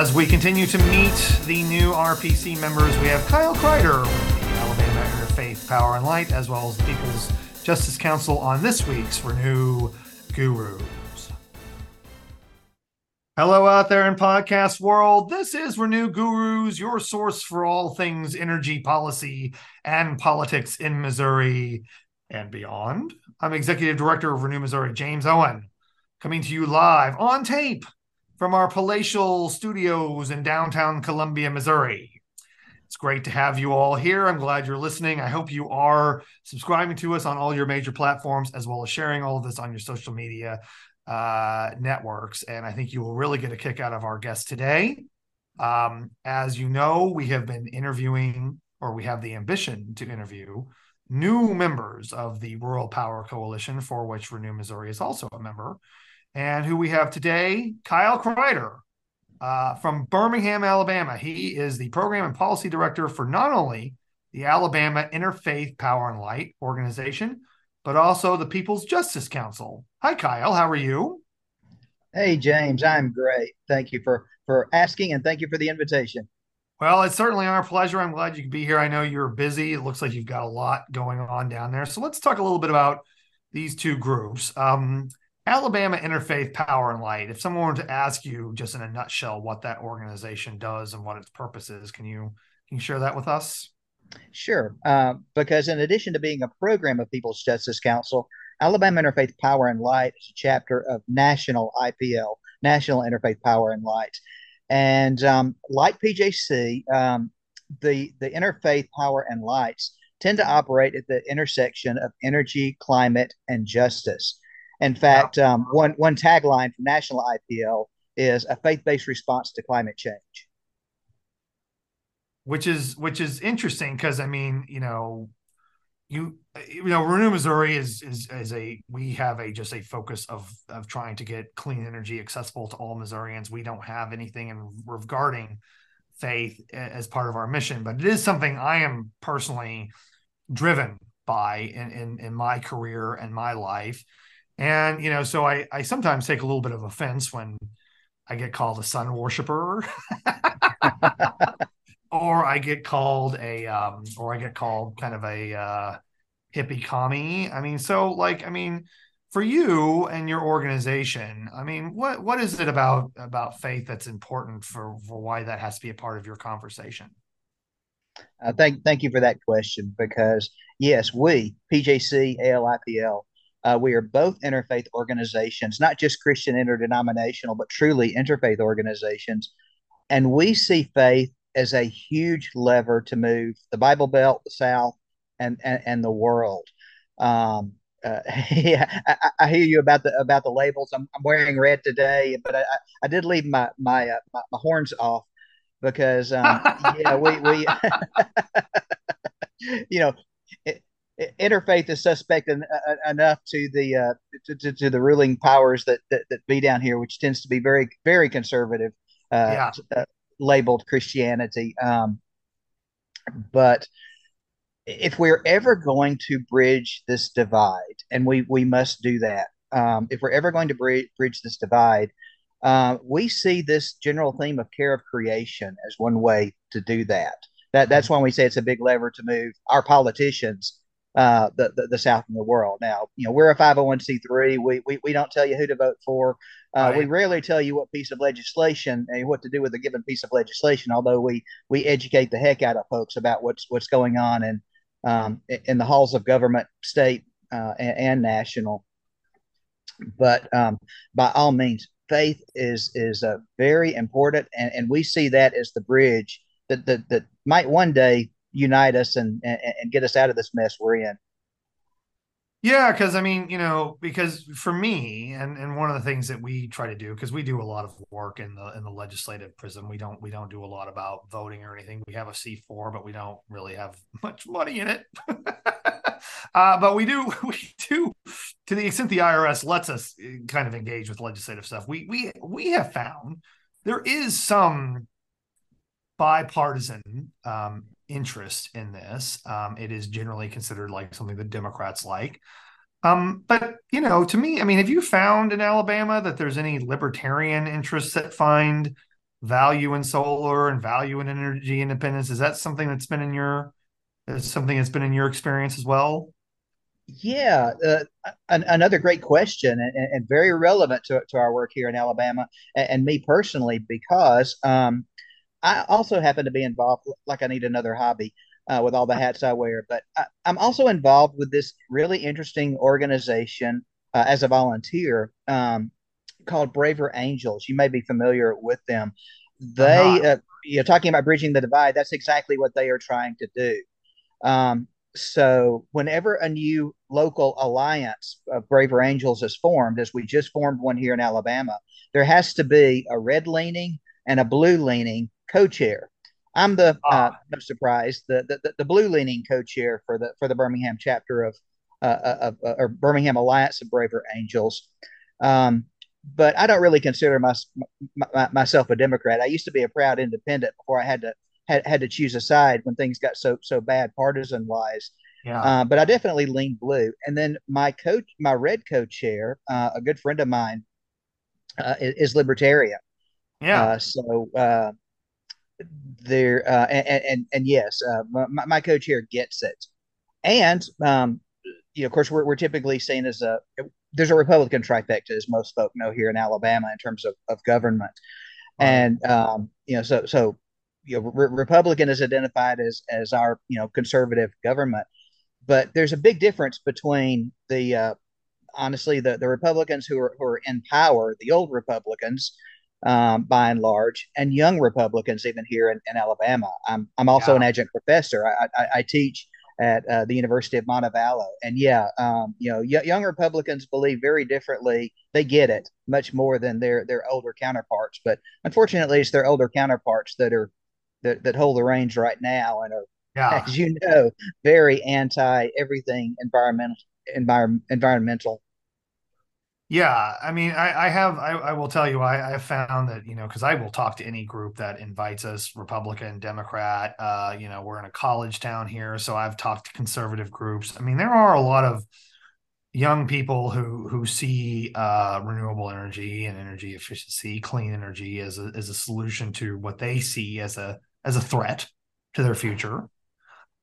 As we continue to meet the new RPC members, we have Kyle Crider with the Alabama Interfaith Power and Light, as well as the People's Justice Council on this week's Renew Gurus. Hello, out there in podcast world. This is Renew Gurus, your source for all things energy policy and politics in Missouri and beyond. I'm Executive Director of Renew Missouri, James Owen, coming to you live on tape from our palatial studios in downtown Columbia, Missouri. It's great to have you all here. I'm glad you're listening. I hope you are subscribing to us on all your major platforms, as well as sharing all of this on your social media uh, networks. And I think you will really get a kick out of our guest today. Um, as you know, we have been interviewing, or we have the ambition to interview new members of the Rural Power Coalition, for which Renew Missouri is also a member. And who we have today, Kyle Crider uh, from Birmingham, Alabama. He is the program and policy director for not only the Alabama Interfaith Power and Light organization, but also the People's Justice Council. Hi, Kyle. How are you? Hey, James. I'm great. Thank you for for asking, and thank you for the invitation. Well, it's certainly our pleasure. I'm glad you could be here. I know you're busy. It looks like you've got a lot going on down there. So let's talk a little bit about these two groups. Um, Alabama Interfaith Power and Light. If someone were to ask you just in a nutshell what that organization does and what its purpose is, can you can you share that with us? Sure. Uh, because in addition to being a program of People's Justice Council, Alabama Interfaith Power and Light is a chapter of National IPL, National Interfaith Power and Light. And um, like PJC, um, the, the interfaith power and lights tend to operate at the intersection of energy, climate, and justice. In fact, um, one, one tagline from National IPL is a faith based response to climate change which is which is interesting because I mean, you know, you you know, Renew Missouri is is is a we have a just a focus of of trying to get clean energy accessible to all Missourians. We don't have anything in regarding faith as part of our mission, but it is something I am personally driven by in in, in my career and my life. And you know, so I I sometimes take a little bit of offense when I get called a sun worshiper. or I get called a um or I get called kind of a uh hippie commie. I mean, so like I mean, for you and your organization, I mean, what what is it about about faith that's important for for why that has to be a part of your conversation? Uh, thank thank you for that question because yes, we PJC ALIPL uh, we are both interfaith organizations, not just Christian interdenominational, but truly interfaith organizations, and we see faith as a huge lever to move the Bible Belt, the South, and and, and the world. Um, uh, yeah, I, I, hear you about the about the labels. I'm, I'm wearing red today, but I, I did leave my my, uh, my, my horns off because um, yeah we we you know interfaith is suspect en, uh, enough to the uh, to, to, to, the ruling powers that, that that be down here, which tends to be very very conservative. Uh, yeah. Uh, labeled Christianity. Um, but if we're ever going to bridge this divide, and we we must do that, um, if we're ever going to bridge, bridge this divide, uh, we see this general theme of care of creation as one way to do that. That that's why we say it's a big lever to move our politicians uh, the, the, the South and the world. Now, you know, we're a 501c3. We, we, we don't tell you who to vote for. Uh, right. We rarely tell you what piece of legislation and what to do with a given piece of legislation, although we, we educate the heck out of folks about what's, what's going on in, um, in the halls of government, state uh, and, and, national. But um, by all means, faith is, is uh, very important. And, and we see that as the bridge that, that, that might one day unite us and, and, and get us out of this mess we're in. Yeah, because I mean, you know, because for me, and and one of the things that we try to do, because we do a lot of work in the in the legislative prism, we don't we don't do a lot about voting or anything. We have a C four, but we don't really have much money in it. uh, but we do we do to the extent the IRS lets us uh, kind of engage with legislative stuff. We we we have found there is some bipartisan um, interest in this. Um, it is generally considered like something the Democrats like. Um, but you know, to me, I mean, have you found in Alabama that there's any libertarian interests that find value in solar and value in energy independence. Is that something that's been in your is something that's been in your experience as well? Yeah, uh, an, another great question and, and, very relevant to, to our work here in Alabama and, and me personally, because um, I also happen to be involved, like I need another hobby uh, with all the hats I wear, but I, am also involved with this really interesting organization uh, as a volunteer um, called Braver Angels. You may be familiar with them. They, uh, you know, talking about bridging the divide, that's exactly what they are trying to do. Um, so whenever a new local alliance of Braver Angels is formed, as we just formed one here in Alabama, there has to be a red leaning and a blue leaning co-chair. I'm the uh, no surprise the, the the blue leaning co-chair for the for the Birmingham chapter of uh, uh of uh, or Birmingham Alliance of Braver Angels. Um, but I don't really consider my, my, myself a Democrat. I used to be a proud independent before I had to had, had to choose a side when things got so so bad partisan wise. Yeah. Uh, but I definitely lean blue. And then my coach, my red co-chair, uh, a good friend of mine, uh, is, is, libertarian. Yeah. Uh, so uh, there, uh, and, and, and yes, my, my co-chair gets it. And um, you know, of course, we're we're typically seen as a there's a Republican trifecta, as most folk know here in Alabama, in terms of, of government. Right. And um, you know, so so you know, re- Republican is identified as as our you know conservative government, but there's a big difference between the uh, honestly the the Republicans who are who are in power, the old Republicans, um, by and large, and young Republicans even here in, in Alabama. I'm I'm also yeah. an adjunct professor. I, I, I teach at uh, the University of Montevallo. And yeah, um, you know, y- young Republicans believe very differently. They get it much more than their their older counterparts. But unfortunately, it's their older counterparts that are that, that hold the reins right now and are, yeah. as you know, very anti everything environmental environment environmental. Yeah, I mean, I, I have, I, I, will tell you, I, I found that, you know, because I will talk to any group that invites us, Republican, Democrat. Uh, you know, we're in a college town here, so I've talked to conservative groups. I mean, there are a lot of young people who who see uh, renewable energy and energy efficiency, clean energy as a as a solution to what they see as a as a threat to their future.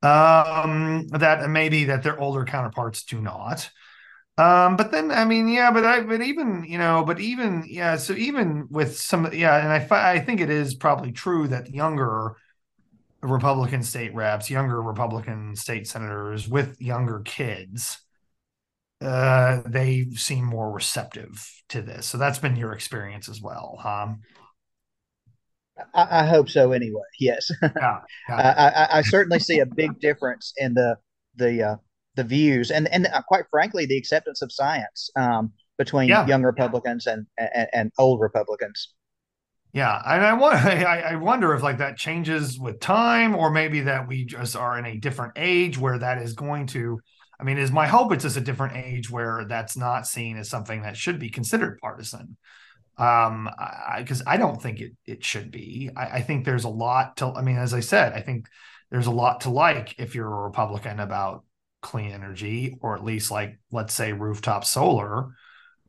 Um, that maybe that their older counterparts do not. Um, but then I mean, yeah, but I but even you know, but even yeah, so even with some yeah, and I I think it is probably true that younger Republican state reps, younger Republican state senators with younger kids, uh, they seem more receptive to this. So that's been your experience as well, huh? I, I hope so. Anyway, yes. Yeah, yeah. I, I, I certainly see a big difference in the the uh, the views and and uh, quite frankly the acceptance of science um, between yeah. young Republicans and, and, and old Republicans. Yeah, and I want I, wonder if like that changes with time, or maybe that we just are in a different age where that is going to. I mean, is my hope it's just a different age where that's not seen as something that should be considered partisan. Um, because I, I, don't think it it should be. I, I think there's a lot to. I mean, as I said, I think there's a lot to like if you're a Republican about clean energy or at least like let's say rooftop solar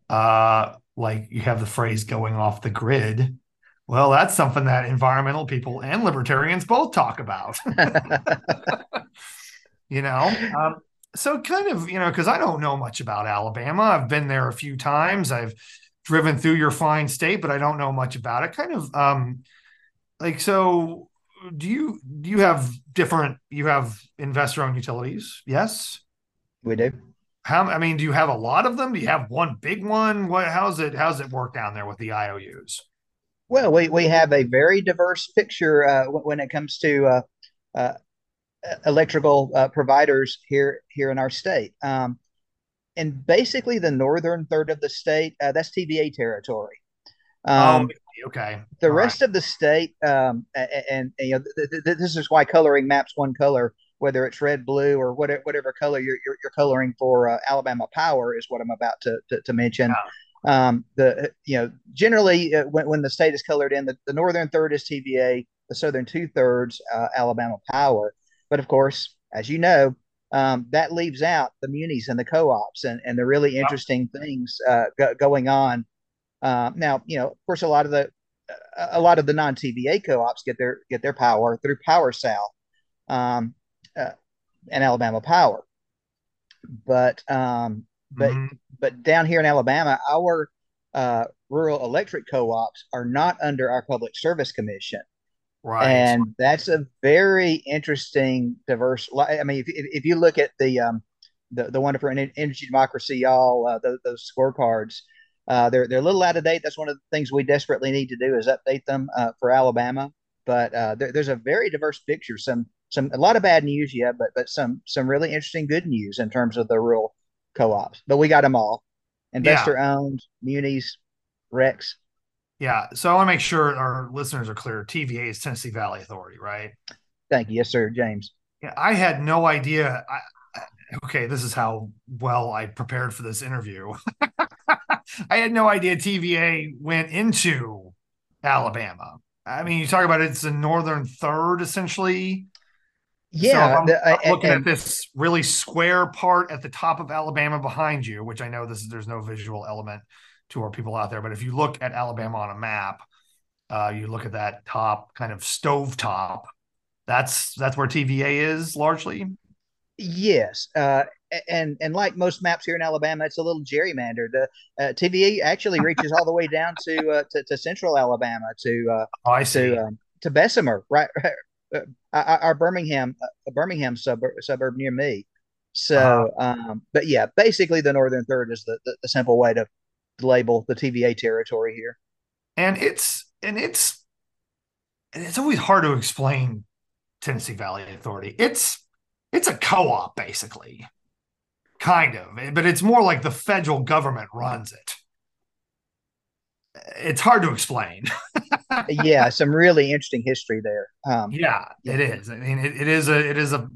uh like you have the phrase going off the grid. Well that's something that environmental people and libertarians both talk about. You know um, so kind of you know because i don't know much about alabama. I've been there a few times. I've driven through your fine state but i don't know much about it. Kind of um like so do you do you have different you have investor owned utilities? Yes? We do. How i mean do you have a lot of them? Do you have one big one? What how's it how's it work down there with the IOUs well we, we have a very diverse picture uh, when it comes to uh, uh, electrical uh, providers here here in our state. Um, and basically the northern third of the state uh, that's tva territory. Um, oh, okay. The All rest right. of the state, um, and, and, you know, th- th- this is why coloring maps one color, whether it's red, blue, or whatever, whatever color you're, you're, you're coloring for uh, Alabama Power is what I'm about to, to, to mention. Yeah. Um, the you know generally uh, when, when the state is colored in, the, the northern third is TVA, the southern two thirds uh, Alabama Power. But of course, as you know, um, that leaves out the munis and the co-ops and, and the really interesting things uh, go- going on uh, now, you know, of course, a lot of the a lot of the non TVA co-ops get their get their power through PowerSouth um, uh, and Alabama Power. But um, but mm-hmm. but down here in Alabama, our uh, rural electric co-ops are not under our Public Service Commission. Right. And that's a very interesting, diverse. I mean, if, if you look at the um, the the one for energy democracy, y'all, uh, those, those scorecards, uh, they're they're a little out of date. That's one of the things we desperately need to do is update them uh, for Alabama. But uh, there, there's a very diverse picture. Some some a lot of bad news, yeah, but but some some really interesting good news in terms of the rural co-ops. But we got them all: investor yeah. owned, munis, RECs. Yeah. So I want to make sure our listeners are clear. TVA is Tennessee Valley Authority, right? Thank you. Yes, sir, James. Yeah, I had no idea. I, okay, this is how well I prepared for this interview. I had no idea TVA went into Alabama. I mean, you talk about it, it's a northern third essentially. Yeah, so I'm, the, I'm looking and, at this really square part at the top of Alabama behind you, which I know this is there's no visual element to our people out there, but if you look at Alabama on a map, uh, you look at that top kind of stove top. That's that's where TVA is largely. Yes, uh, and and like most maps here in Alabama, it's a little gerrymandered. Uh, uh, TVA actually reaches all the way down to uh, to, to, central Alabama to uh, oh, I see. to um, to Bessemer, right? Uh, our Birmingham uh, Birmingham suburb suburb near me. So, uh-huh. um, but yeah, basically the northern third is the, the, the simple way to label the TVA territory here. And it's and it's and it's always hard to explain Tennessee Valley Authority. It's it's a co-op basically kind of but it's more like the federal government runs it. It's hard to explain. Yeah some really interesting history there. Um, yeah, yeah, it is. I mean it, it is a it is a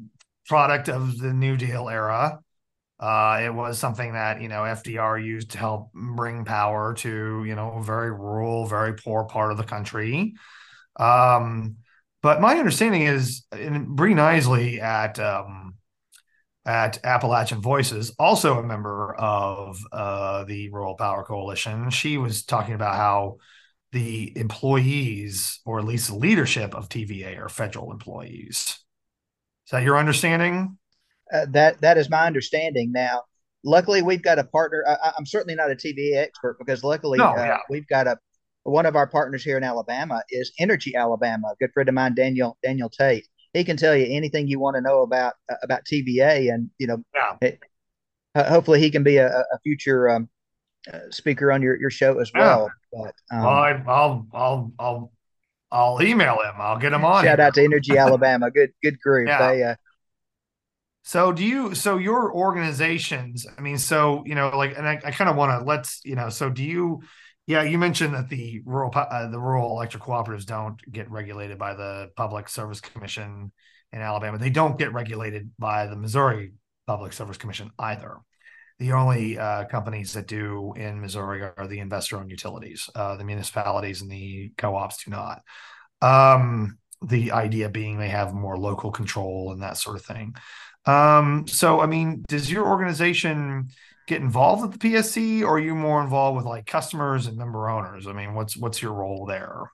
product of the new deal era. Uh, it was something that you know fdr used to help bring power to you know a very rural very poor part of the country. Um, but my understanding is, and Bree Knisely at um, at Appalachian Voices, also a member of uh, the Rural Power Coalition, she was talking about how the employees, or at least the leadership of TVA, are federal employees. Is that your understanding? Uh, that that is my understanding. Now, luckily, we've got a partner. I, am certainly not a TVA expert because luckily no, uh, yeah. we've got a one of our partners here in Alabama is Energy Alabama. A good friend of mine, Daniel Daniel Tait. He can tell you anything you want to know about uh, about TVA, and you know, yeah. it, uh, hopefully, he can be a, a future um, uh, speaker on your, your show as well. Yeah. But um, well, I, will I'll I'll I'll email him. I'll get him on. Shout out to Energy Alabama. Good good group. Yeah. They, uh, so do you so your organizations, I mean, so you know, like and I, I kind of want to let's, you know, so do you yeah, you mentioned that the rural uh, the rural electric cooperatives don't get regulated by the Public Service Commission in Alabama. They don't get regulated by the Missouri Public Service Commission either. The only uh, companies that do in Missouri are the investor-owned utilities. Uh, the municipalities and the co-ops do not. Um, the idea being they have more local control and that sort of thing. Um, so, I mean, does your organization get involved with the PSC, or are you more involved with like customers and member owners? I mean, what's what's your role there?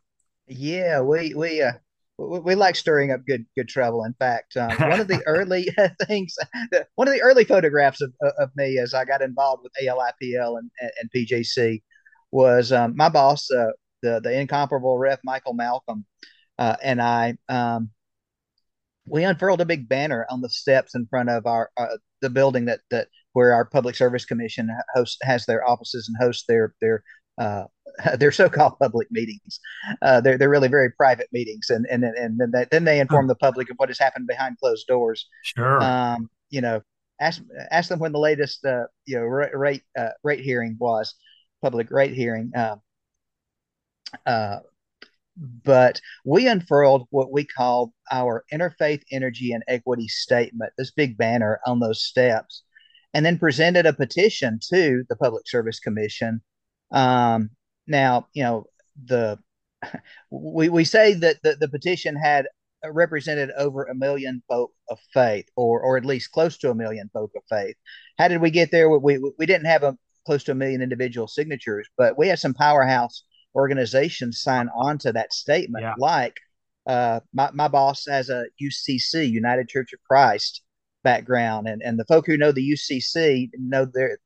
Yeah, we we uh, we, we like stirring up good good trouble. In fact, um, one of the early things, one of the early photographs of, of me as I got involved with ALIPL and, and PJC was um, my boss, uh, the the incomparable Rev Michael Malcom, uh, and I. Um, we unfurled a big banner on the steps in front of our uh, the building that that where our public service commission host has their offices and hosts their their uh, their so-called public meetings. Uh, they're they're really very private meetings, and and and then they, then they inform the public of what has happened behind closed doors. Sure. Um, you know, ask ask them when the latest uh, you know rate uh, rate hearing was, public rate hearing. Uh, uh, but we unfurled what we call our interfaith energy and equity statement, this big banner on those steps, and then presented a petition to the Public Service Commission. Um, now, you know, the we, we say that the, the petition had represented over a million folk of faith, or or at least close to a million folk of faith. How did we get there? We we didn't have a close to a million individual signatures, but we had some powerhouse organizations sign on to that statement. Yeah. Like uh, my my boss has a UCC United Church of Christ background, and and the folk who know the UCC know their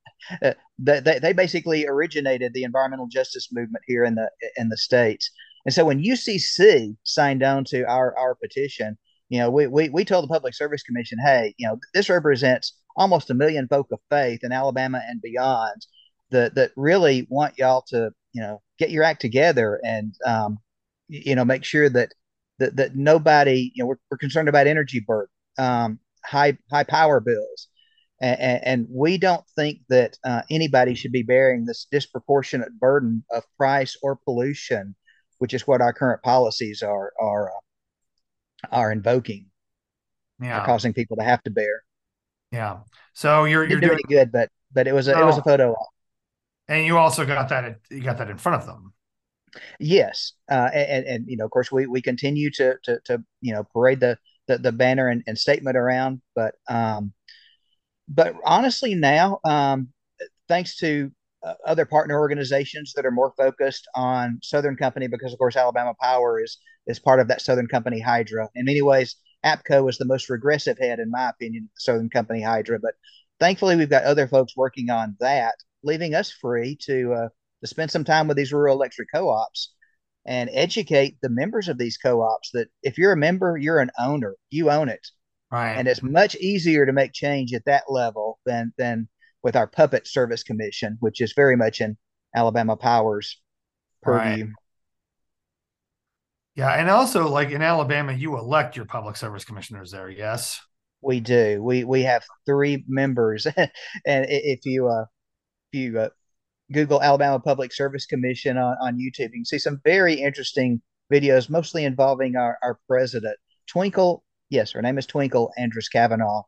uh, they, they basically originated the environmental justice movement here in the in the states. And so when UCC signed on to our our petition, you know, we, we we told the Public Service Commission, hey, you know, this represents almost a million folk of faith in Alabama and beyond that that really want y'all to, you know, get your act together and um, you know, make sure that that that nobody, you know, we're, we're concerned about energy burden, um, high high power bills, and, and we don't think that uh, anybody should be bearing this disproportionate burden of price or pollution, which is what our current policies are are uh, are invoking, yeah, are causing people to have to bear. Yeah. So you're you're doing good, but but it was a oh. it was a photo op. And you also got that you got that in front of them. Yes, uh, and and you know, of course, we we continue to to to you know parade the the, the banner and, and statement around, but um, but honestly, now, um, thanks to uh, other partner organizations that are more focused on Southern Company, because of course Alabama Power is is part of that Southern Company Hydra. In many ways, APCO is the most regressive head, in my opinion, Southern Company Hydra. But thankfully, we've got other folks working on that, leaving us free to uh, to spend some time with these rural electric co-ops and educate the members of these co-ops that if you're a member, you're an owner, you own it. Right. And it's much easier to make change at that level than than with our puppet service commission, which is very much in Alabama Power's purview. Right. Yeah, and also like in Alabama, you elect your public service commissioners there. Yes, we do. We we have three members, and if you uh, if you uh, Google Alabama Public Service Commission on, on YouTube, you can see some very interesting videos, mostly involving our, our president, Twinkle yes, her name is Twinkle Andress Cavanaugh.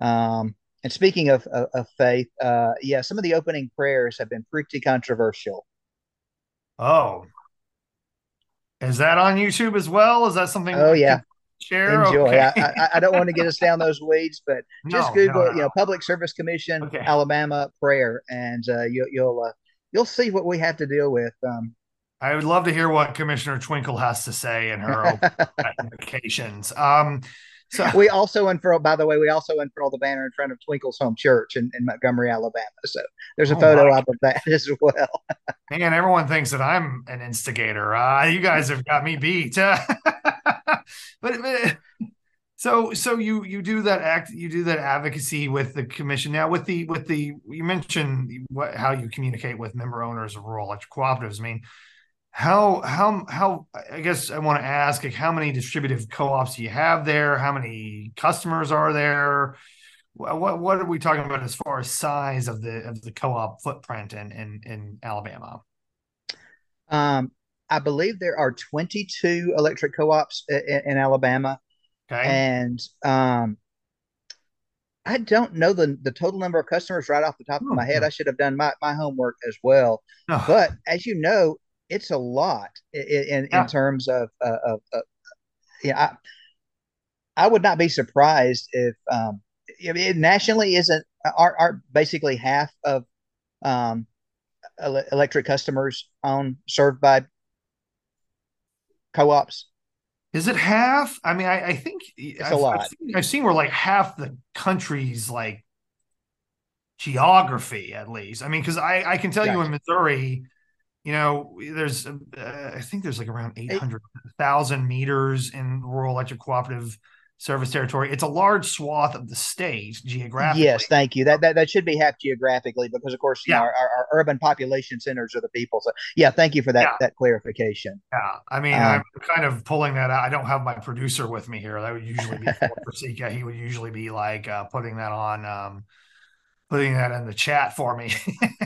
Um, and speaking of, of, of faith, uh, yeah, some of the opening prayers have been pretty controversial. Oh, is that on YouTube as well? Is that something? Oh yeah, share. Enjoy. Okay. I, I, I, don't want to get us down those weeds, but just no, Google, no, no. you know, Public Service Commission, okay. Alabama prayer, and uh, you, you'll uh, you'll see what we have to deal with. Um, I would love to hear what Commissioner Twinkle has to say in her applications. Um, so we also unfurl, by the way, we also unfurl the banner in front of Twinkle's home church in, in Montgomery, Alabama. So there's a oh photo of that as well. Man, everyone thinks that I'm an instigator. Uh, you guys have got me beat. but, so so you you do that act you do that advocacy with the commission. Now with the with the you mentioned what how you communicate with member owners of rural electric cooperatives. I mean how how how i guess i want to ask like how many distributive co-ops do you have there? How many customers are there? What what are we talking about as far as size of the of the co-op footprint in in, in alabama? Um i believe there are 22 electric co-ops in, in alabama okay and um I don't know the, the total number of customers right off the top of my head. I should have done my, my homework as well. Oh. But as you know, it's a lot in in, yeah. in terms of, uh, of, of yeah. I, I would not be surprised if um, it nationally isn't are are basically half of um, electric customers owned served by co-ops. Is it half? I mean, I, I think it's I've, a lot. I've seen, I've seen where like half the country's like geography, at least. I mean, because I I can tell gotcha. you in Missouri, you know, there's, uh, I think there's like around 800,000 meters in rural electric cooperative service territory. It's a large swath of the state geographically. Yes, thank you. That that, that should be half geographically because, of course, yeah. Know, our, our, urban population centers are the people. So, yeah, thank you for that yeah. that clarification. Yeah, I mean, um, I'm kind of pulling that out. I don't have my producer with me here. That would usually be for He would usually be like uh, putting that on. Um, putting that in the chat for me.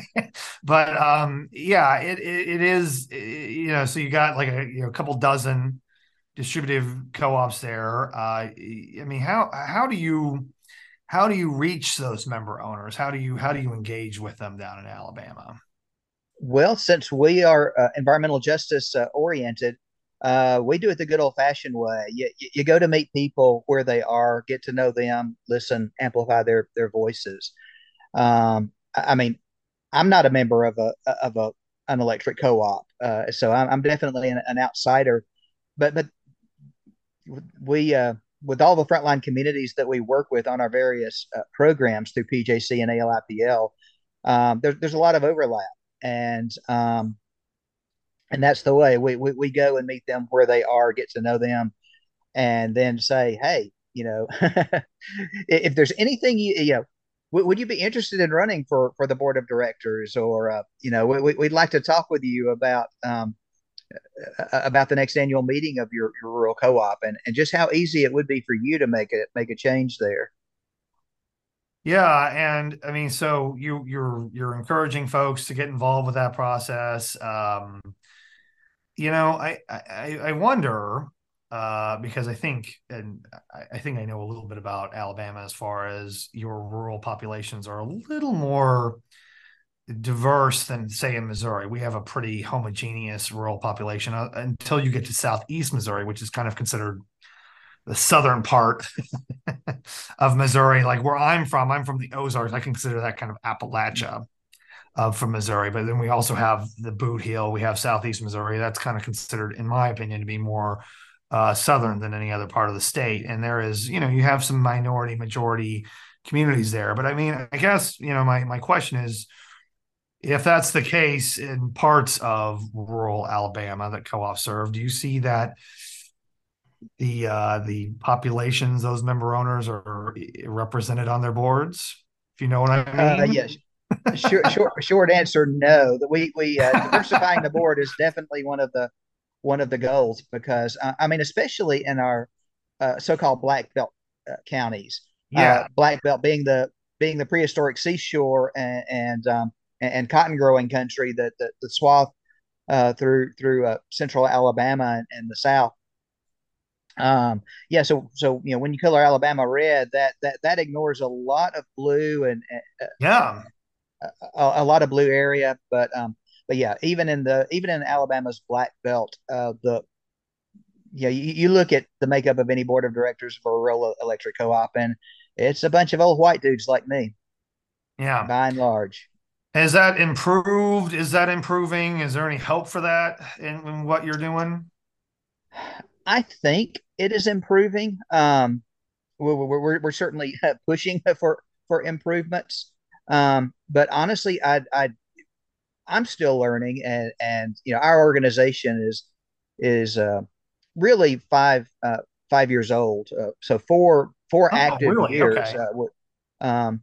but um, yeah, it, it, it is it, you know so you got like a you know a couple dozen distributive co-ops there. Uh, I mean, how how do you how do you reach those member owners? How do you how do you engage with them down in Alabama? Well, since we are uh, environmental justice uh, oriented, uh, we do it the good old fashioned way. You, you go to meet people where they are, get to know them, listen, amplify their their voices. Um, I mean, I'm not a member of a of a an electric co-op. Uh, so I'm, I'm definitely an, an, outsider, but but we uh, with all the frontline communities that we work with on our various uh, programs through PJC and ALIPL, um, there, there's a lot of overlap, and um, and that's the way we, we we go and meet them where they are, get to know them, and then say, hey, you know, if there's anything you you know would you be interested in running for for the board of directors or uh, you know we, would like to talk with you about um, about the next annual meeting of your, your rural co-op and, and just how easy it would be for you to make it make a change there. Yeah and i mean so you you're you're encouraging folks to get involved with that process um, you know i i, I wonder uh, because I think, and I, I, think I know a little bit about Alabama as far as your rural populations are a little more diverse than, say, in Missouri. We have a pretty homogeneous rural population uh, until you get to southeast Missouri, which is kind of considered the southern part of Missouri. Like where I'm from, I'm from the Ozarks. I consider that kind of Appalachia. Uh, from Missouri, but then we also have the Bootheel. We have Southeast Missouri. That's kind of considered, in my opinion, to be more uh, southern than any other part of the state. And there is, you know, you have some minority majority communities there. But I mean, I guess you know, my my question is, if that's the case in parts of rural Alabama that co-ops serve, do you see that? the uh, the populations those member owners are represented on their boards if you know what i mean uh, yes short, short short answer no that we we uh, diversifying the board is definitely one of the one of the goals because uh, I mean, especially in our uh, so-called black belt uh, counties. Uh, yeah, black belt being the being the prehistoric seashore and and, um, and, and cotton growing country that the, the swath uh, through through uh, central Alabama and, and, the South. Um, yeah, so so you know when you color Alabama red, that that that ignores a lot of blue and yeah, a, a, lot of blue area, but um, but yeah, even in the even in Alabama's black belt, uh, the yeah, you, you look at the makeup of any board of directors for a rural electric co-op, and it's a bunch of old white dudes like me. Yeah, by and large. Has that improved? Is that improving? Is there any help for that in, in what you're doing? I think it is improving. Um, we're, we're, we're certainly pushing for for improvements. Um, but honestly, I I I'm still learning, and and you know our organization is is uh, really five uh, five years old. Uh, so four four oh, active really? years. Okay. Uh, um,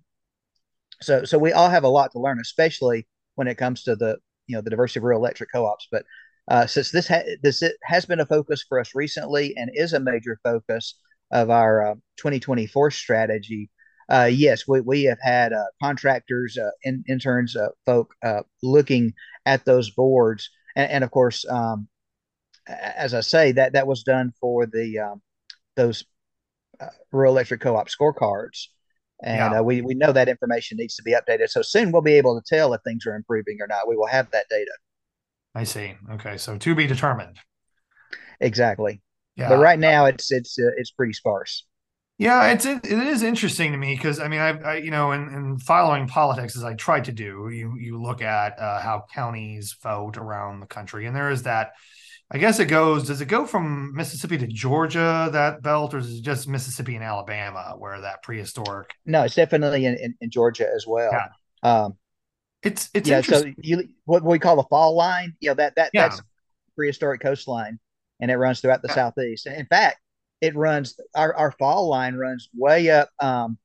so so we all have a lot to learn, especially when it comes to the you know the diversity of rural electric co-ops. But uh, since this ha- this has been a focus for us recently and is a major focus of our uh, 2024 strategy, uh, yes, we, we have had uh, contractors, uh, in, interns, uh, folk looking at those boards, and, and of course, um, as I say, that that was done for the um, those rural electric co-op scorecards, and yeah. we we know that information needs to be updated. So soon we'll be able to tell if things are improving or not. We will have that data. I see. Okay, so to be determined. Exactly. Yeah. But right now, it's it's it's pretty sparse. Yeah, it's it, it is interesting to me because I mean I, I you know in, in following politics as I tried to do you you look at uh, how counties vote around the country and there is that I guess it goes does it go from Mississippi to Georgia that belt or is it just Mississippi and Alabama where that prehistoric No it's definitely in, in, in Georgia as well yeah. um it's it's yeah so you what we call the fall line you know that that yeah. that's prehistoric coastline and it runs throughout the yeah. southeast in fact it runs our, our fall line runs way up um,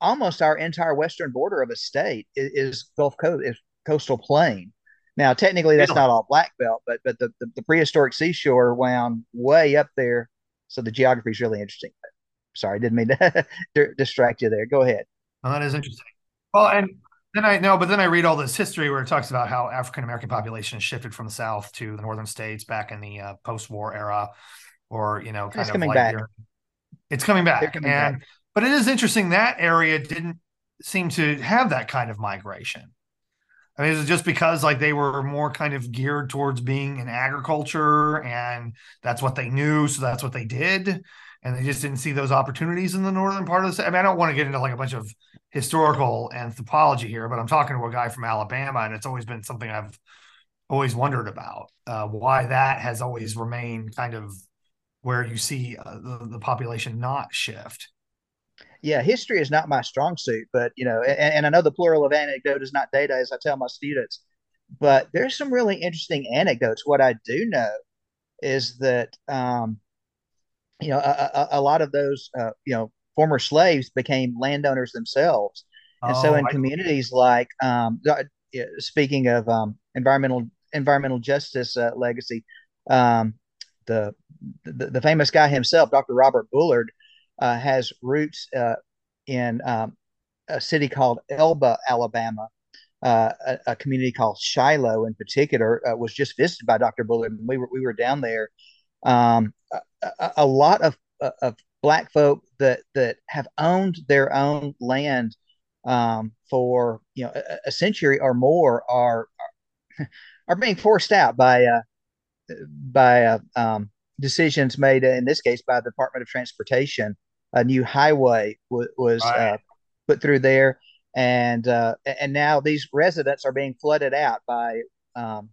almost our entire western border of a state is, is Gulf Coast is coastal plain. Now, technically, that's not all black belt, but but the, the, the, prehistoric seashore wound way up there, so the geography is really interesting. Sorry, didn't mean to distract you there. Go ahead. Well, that is interesting. Well, and then I know, but then I read all this history where it talks about how African American population shifted from the South to the northern states back in the uh, post-war era or you know, kind it's of coming like back. it's coming back. Coming and back. but it is interesting that area didn't seem to have that kind of migration. I mean, is it just because like they were more kind of geared towards being in agriculture and that's what they knew, so that's what they did, and they just didn't see those opportunities in the northern part of the state. I mean, I don't want to get into like a bunch of historical anthropology here, but I'm talking to a guy from Alabama, and it's always been something I've always wondered about uh, why that has always remained kind of where you see uh, the, the population not shift. Yeah, history is not my strong suit, but you know, and, and I know the plural of anecdote is not data, as I tell my students. But there's some really interesting anecdotes. What I do know is that um, you know a, a, a lot of those uh, you know former slaves became landowners themselves, and oh, so in I communities like um, speaking of um, environmental environmental justice uh, legacy, um, the, the, the famous guy himself, Dr. Robert Bullard, uh, has roots uh, in um, a city called Elba, Alabama. Uh, a, a, community called Shiloh, in particular, uh, was just visited by Dr. Bullard. We were we were down there. Um, a, a, lot of of black folk that that have owned their own land um, for you know a, a, century or more are are being forced out by uh, by uh, um, decisions made in this case by the Department of Transportation. A new highway w- was right. uh, put through there, and uh, and now these residents are being flooded out by um,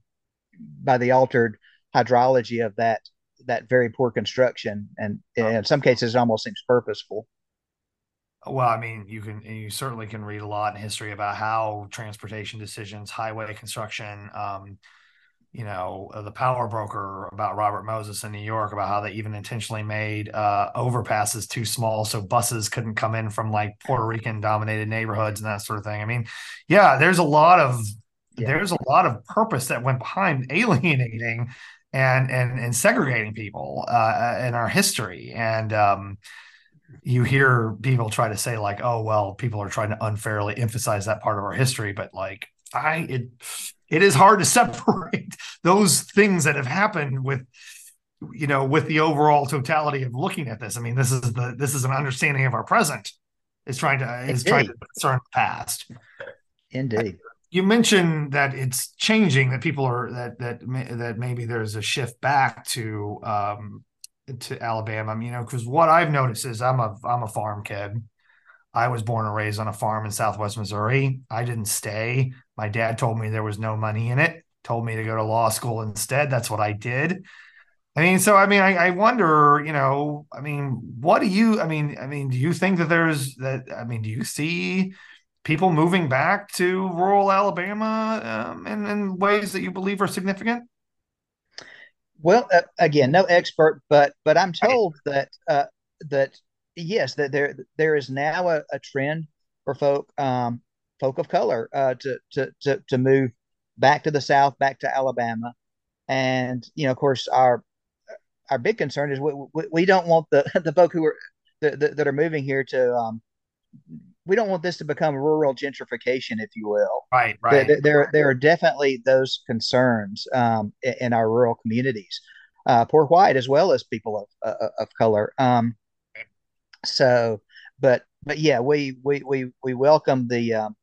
by the altered hydrology of that that very poor construction, and in some cases, it almost seems purposeful. Well, I mean, you can you certainly can read a lot in history about how transportation decisions, highway construction, um, you know, uh, the power broker about Robert Moses in New York about how they even intentionally made uh, overpasses too small so buses couldn't come in from like Puerto Rican dominated neighborhoods and that sort of thing. I mean, yeah, there's a lot of yeah. there's a lot of purpose that went behind alienating and and and segregating people uh, in our history and um, you hear people try to say like oh well people are trying to unfairly emphasize that part of our history but like i it it is hard to separate those things that have happened with you know with the overall totality of looking at this i mean this is the this is an understanding of our present is trying to is Indeed. trying to concern the past Indeed. You mentioned that it's changing. That people are that that that maybe there's a shift back to um, to Alabama, you know, because what I've noticed is I'm a I'm a farm kid. I was born and raised on a farm in Southwest Missouri. I didn't stay. My dad told me there was no money in it. Told me to go to law school instead. That's what I did. I mean, so I mean, I, I wonder, you know, I mean, what do you? I mean, I mean, do you think that there's that? I mean, do you see people moving back to rural Alabama um, in, in ways that you believe are significant? Well, uh, again, no expert, but but I'm told that uh, that yes, that there there is now a, a trend for folk um, folk of color uh, to, to to to move back to the South, back to Alabama, and you know, of course, our our big concern is we, we, we don't want the the folk who are that, that are moving here to um, we don't want this to become rural gentrification, if you will. Right, right. There, there, there are definitely those concerns um, in our rural communities, uh, poor white as well as people of uh, of color. Um, so, but but yeah, we we we we welcome the um,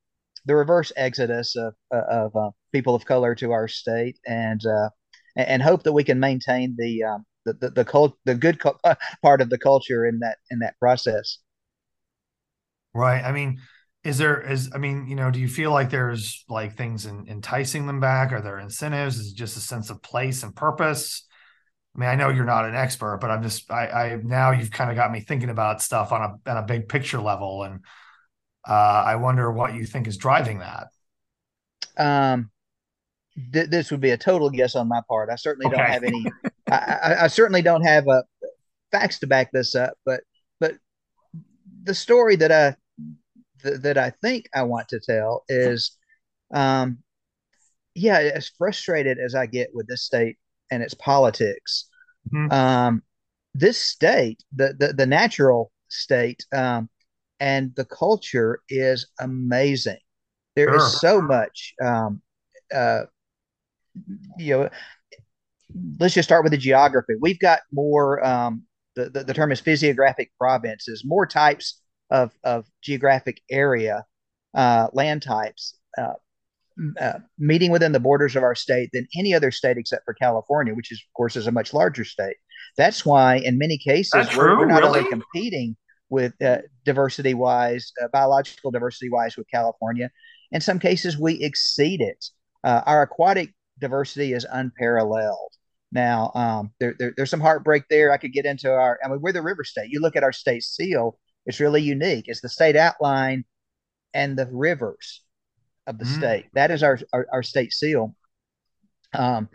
the reverse exodus of of uh, people of color to our state, and uh, and hope that we can maintain the um, the the the, cult, the good part of the culture in that in that process. Right. I mean, is there is I mean, you know, do you feel like there's like things in, enticing them back? Are there incentives? Is it just a sense of place and purpose? I mean, I know you're not an expert, but I'm just I, I now you've kind of got me thinking about stuff on a on a big picture level, and uh, I wonder what you think is driving that. Um, th- this would be a total guess on my part. I certainly okay. don't have any. I, I, I, certainly don't have uh, facts to back this up, but but the story that I th- that I think I want to tell is, um, yeah, as frustrated as I get with this state and its politics, mm-hmm. um, this state, the the, the natural state, um, and the culture is amazing. There sure. is so much, um, uh, you know. Let's just start with the geography. We've got more um, the, the, the term is physiographic provinces, more types of, of geographic area, uh, land types, uh, uh, meeting within the borders of our state than any other state except for California, which is, of course, is a much larger state. That's why, in many cases, we're, we're, not really? only competing with uh, diversity wise, uh, biological diversity wise with California. In some cases, we exceed it. Uh, our aquatic diversity is unparalleled. Now, um, there, there, there's some heartbreak there. I could get into our, I mean, we're the river state. You look at our state seal, it's really unique. It's the state outline and the rivers of the mm. state. That is our, our, our state seal. Um,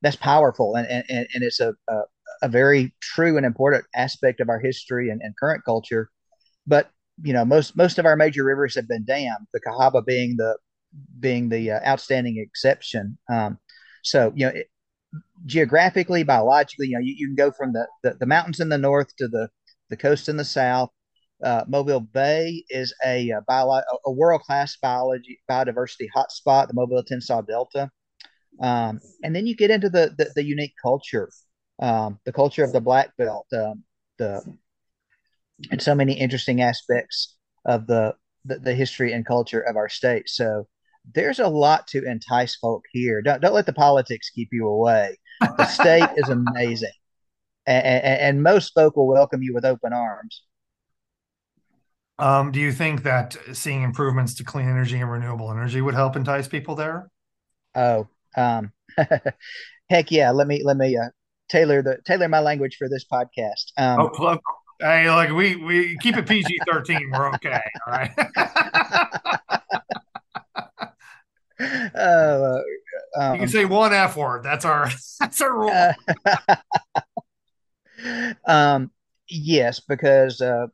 that's powerful. And, and, and it's a, a, a, very true and important aspect of our history and, and current culture. But, you know, most, most of our major rivers have been dammed, the Cahaba being the, being the uh, outstanding exception. Um, so, you know, it, geographically, biologically, you know, you, you can go from the, the, the, mountains in the north to the, the coast in the south. Uh, Mobile Bay is a, a, bio, a world class biology biodiversity hotspot, the Mobile Tensaw Delta. Um, and then you get into the, the, the unique culture, um, the culture of the Black Belt, um, the and so many interesting aspects of the, the, the history and culture of our state. So there's a lot to entice folk here. Don't don't let the politics keep you away. The state is amazing, and, and, and, most folk will welcome you with open arms. Um, do you think that seeing improvements to clean energy and renewable energy would help entice people there? Oh, um, heck yeah! Let me let me uh, tailor the tailor my language for this podcast. Um, oh, look, hey, like we we keep it PG thirteen. we're okay. All right. Uh, um, you can say one F word. That's our that's our rule. Uh, um, yes, because uh,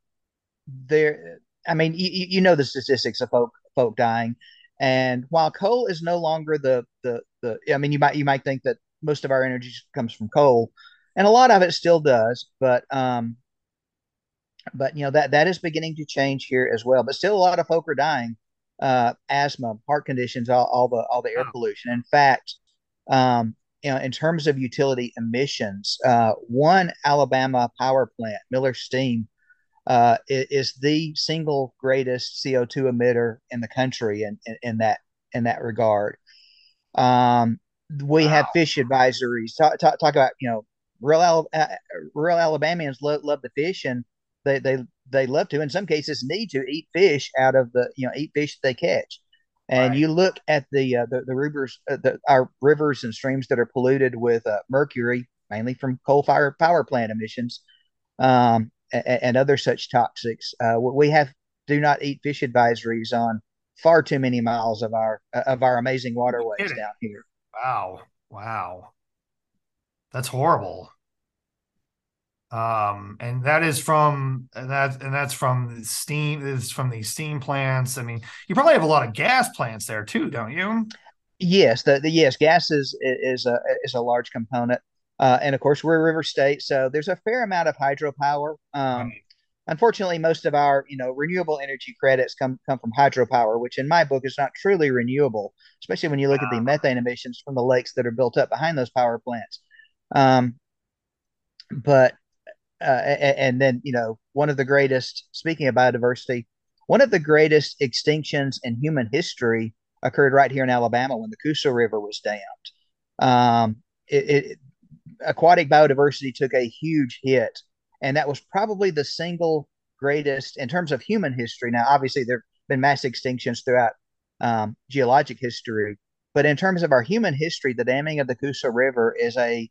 there. I mean, you, you know the statistics of folk folk dying, and while coal is no longer the the the. I mean, you might you might think that most of our energy comes from coal, and a lot of it still does, but um, but you know that that is beginning to change here as well. But still, a lot of folk are dying uh, asthma, heart conditions, all, all the all the air pollution. In fact, um, you know, in terms of utility emissions, uh, one Alabama power plant, Miller Steam, uh, is, is, the single greatest CO two emitter in the country in, in, in that in that regard. Um, we wow. have fish advisories. Talk, talk, talk about you know rural uh, rural Alabamians love, love the fish and they they they love to in some cases need to eat fish out of the you know eat fish they catch and right. you look at the uh, the, the rivers uh, the, our rivers and streams that are polluted with uh, mercury mainly from coal fire power plant emissions um, and, other such toxics. Uh, we have do not eat fish advisories on far too many miles of our of our amazing waterways down here. Wow. Wow. That's horrible. Um and that is from that and that's from steam is from these steam plants. I mean you probably have a lot of gas plants there too don't you? Yes the, the yes gas is is a is a large component uh, and of course we're a river state so there's a fair amount of hydropower. Um, unfortunately most of our you know renewable energy credits come come from hydropower which in my book is not truly renewable especially when you look wow. at the methane emissions from the lakes that are built up behind those power plants. Um, but uh, and, and, then you know one of the greatest speaking of biodiversity one of the greatest extinctions in human history occurred right here in alabama when the coosa river was dammed. Um, it, it, aquatic biodiversity took a huge hit and that was probably the single greatest in terms of human history now obviously there have been mass extinctions throughout um, geologic history but in terms of our human history the damming of the coosa river is a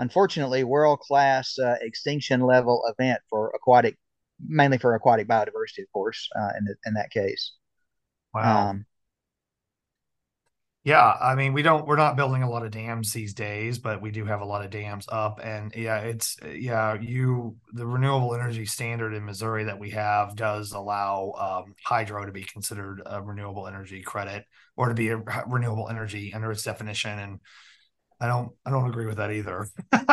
unfortunately world class uh, extinction level event for aquatic, mainly for aquatic biodiversity, of course, uh, in the, in that case. Wow. Um, yeah, I mean, we don't, we're not building a lot of dams these days, but we do have a lot of dams up. And yeah, it's, yeah, you, the renewable energy standard in Missouri that we have does allow um, hydro to be considered a renewable energy credit or to be a renewable energy under its definition. And I don't I don't agree with that either.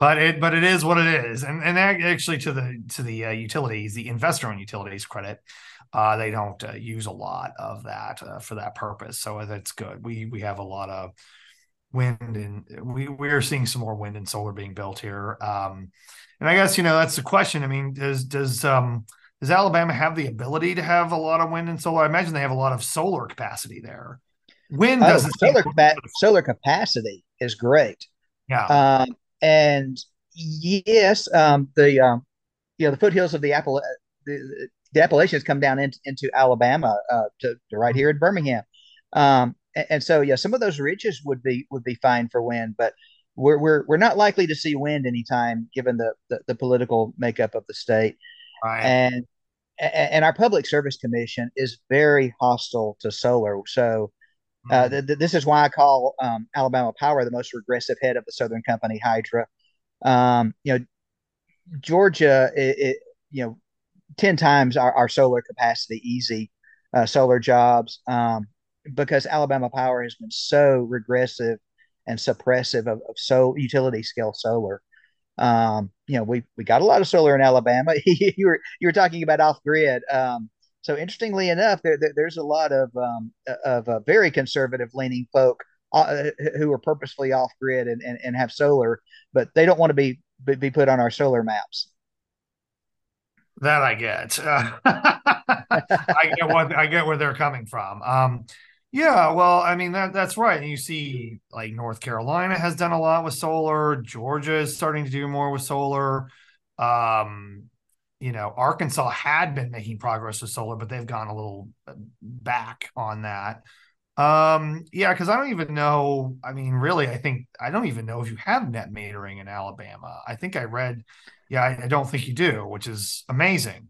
But it but it is what it is, and and actually to the to the uh, utilities, the investor-owned utilities credit, uh, they don't uh, use a lot of that uh, for that purpose. So that's good. We we have a lot of wind and we we are seeing some more wind and solar being built here. Um, and I guess you know that's the question. I mean, does does um, does Alabama have the ability to have a lot of wind and solar? I imagine they have a lot of solar capacity there. Wind oh, doesn't solar, capa- solar capacity is great. Yeah. Um, and yes, um, the um, you know the foothills of the Apple the, Appalachians come down into, into Alabama uh, to, to right here in Birmingham. Um, and, and, so yeah, some of those ridges would be would be fine for wind, but we're we're we're not likely to see wind anytime given the the, the political makeup of the state. Right. And and our public service commission is very hostile to solar. So uh, mm. th- th- this is why I call um, Alabama Power the most regressive head of the Southern Company Hydra. Um, you know, Georgia, it, it, you know, ten times our, our solar capacity, easy uh, solar jobs, um, because Alabama Power has been so regressive and suppressive of, of so utility scale solar. Um, you know, we we got a lot of solar in Alabama. you were you were talking about off grid. Um, so interestingly enough, there, there, there's a lot of um, of uh, very conservative leaning folk uh, who are purposefully off grid and, and, and have solar, but they don't want to be be put on our solar maps. That I get. I get what I get where they're coming from. Um, yeah, well, I mean that that's right. And you see, like North Carolina has done a lot with solar. Georgia is starting to do more with solar. Um, you know, Arkansas had been making progress with solar, but they've gone a little back on that. Um, yeah, because I don't even know. I mean, really, I think I don't even know if you have net metering in Alabama. I think I read, yeah, I, I don't think you do, which is amazing.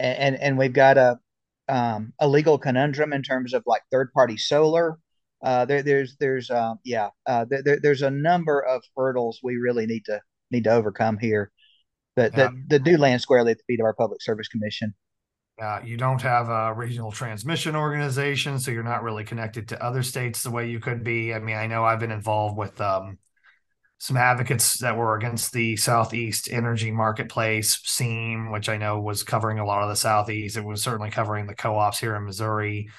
And and, and we've got a um, a legal conundrum in terms of like third party solar. Uh, there, there's there's uh, yeah uh, there, there's a number of hurdles we really need to need to overcome here that yeah. that, that do land squarely at the feet of our public service commission. Uh, you don't have a regional transmission organization, so you're not really connected to other states the way you could be. I mean, I know I've been involved with um, some advocates that were against the Southeast Energy Marketplace SEEM, which I know was covering a lot of the Southeast. It was certainly covering the co-ops here in Missouri.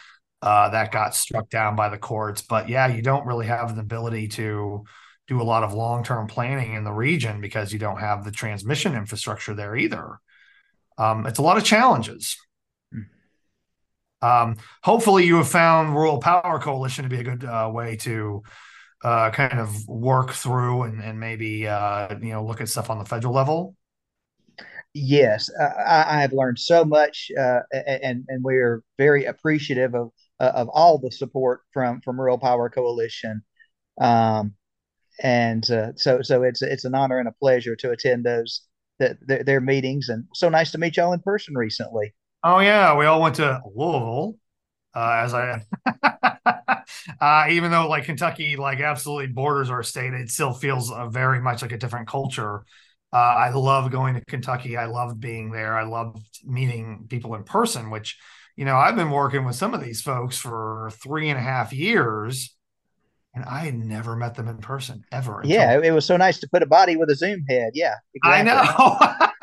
Uh, that got struck down by the courts. But yeah, you don't really have the ability to do a lot of long-term planning in the region because you don't have the transmission infrastructure there either. Um, it's a lot of challenges. Um, hopefully, you have found Rural Power Coalition to be a good uh, way to uh, kind of work through and, and maybe uh, you know look at stuff on the federal level? Yes, I, I have learned so much, uh, and and we are very appreciative of uh, of all the support from from Rural Power Coalition. Um, and uh, so so it's it's an honor and a pleasure to attend those the, their, their meetings, and so nice to meet y'all in person recently. Oh yeah, we all went to Louisville. Uh, as I uh, even though like Kentucky like absolutely borders our state, it still feels uh, very much like a different culture. Uh, I love going to Kentucky. I love being there. I love meeting people in person, which you know I've been working with some of these folks for three and a half years, and I had never met them in person ever. Yeah, it was so nice to put a body with a Zoom head. Yeah, exactly. I know.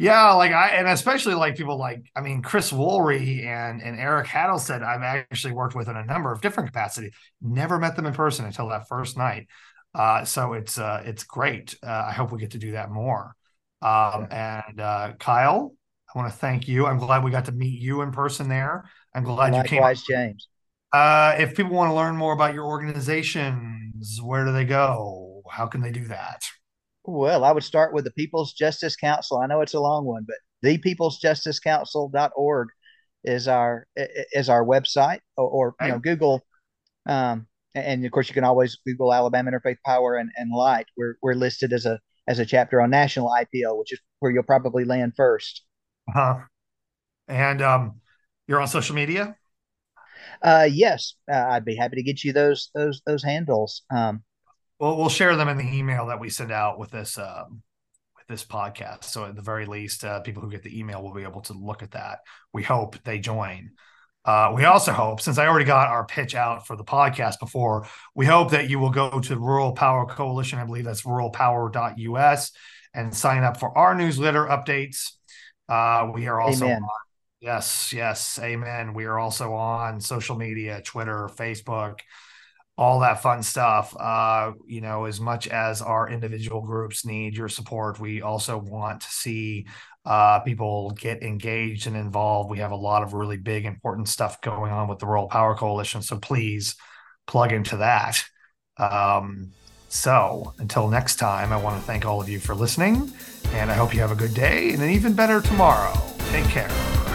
Yeah, like I and especially like people like I mean Chris Woolry and and Eric Haddle said I've actually worked with in a number of different capacities. Never met them in person until that first night. Uh, so it's uh, it's great. Uh, I hope we get to do that more. Um, and uh, Kyle, I want to thank you. I'm glad we got to meet you in person there. I'm glad Likewise, you came. Likewise, James. Uh, if people want to learn more about your organizations, where do they go? How can they do that? Well, I would start with the People's Justice Council. I know it's a long one, but the People's Justice Council.org is our is our website or, or you know Google um, and of course you can always Google Alabama Interfaith Power and, and Light. We're we're listed as a as a chapter on National IPL, which is where you'll probably land first. Uh-huh. And um, you're on social media? Uh, yes, uh, I'd be happy to get you those those those handles. Um, We'll we'll share them in the email that we send out with this um, with this podcast. So at the very least, uh, people who get the email will be able to look at that. We hope they join. Uh, we also hope, since I already got our pitch out for the podcast before, we hope that you will go to the Rural Power Coalition. I believe that's ruralpower.us and sign up for our newsletter updates. Uh, we are also Amen. on, yes, yes, amen. We are also on social media, Twitter, Facebook, all that fun stuff. Uh, you know, as much as our individual groups need your support, we also want to see uh, people get engaged and involved. We have a lot of really big, important stuff going on with the Rural Power Coalition. So please plug into that. Um, so until next time, I want to thank all of you for listening, and I hope you have a good day and an even better tomorrow. Take care.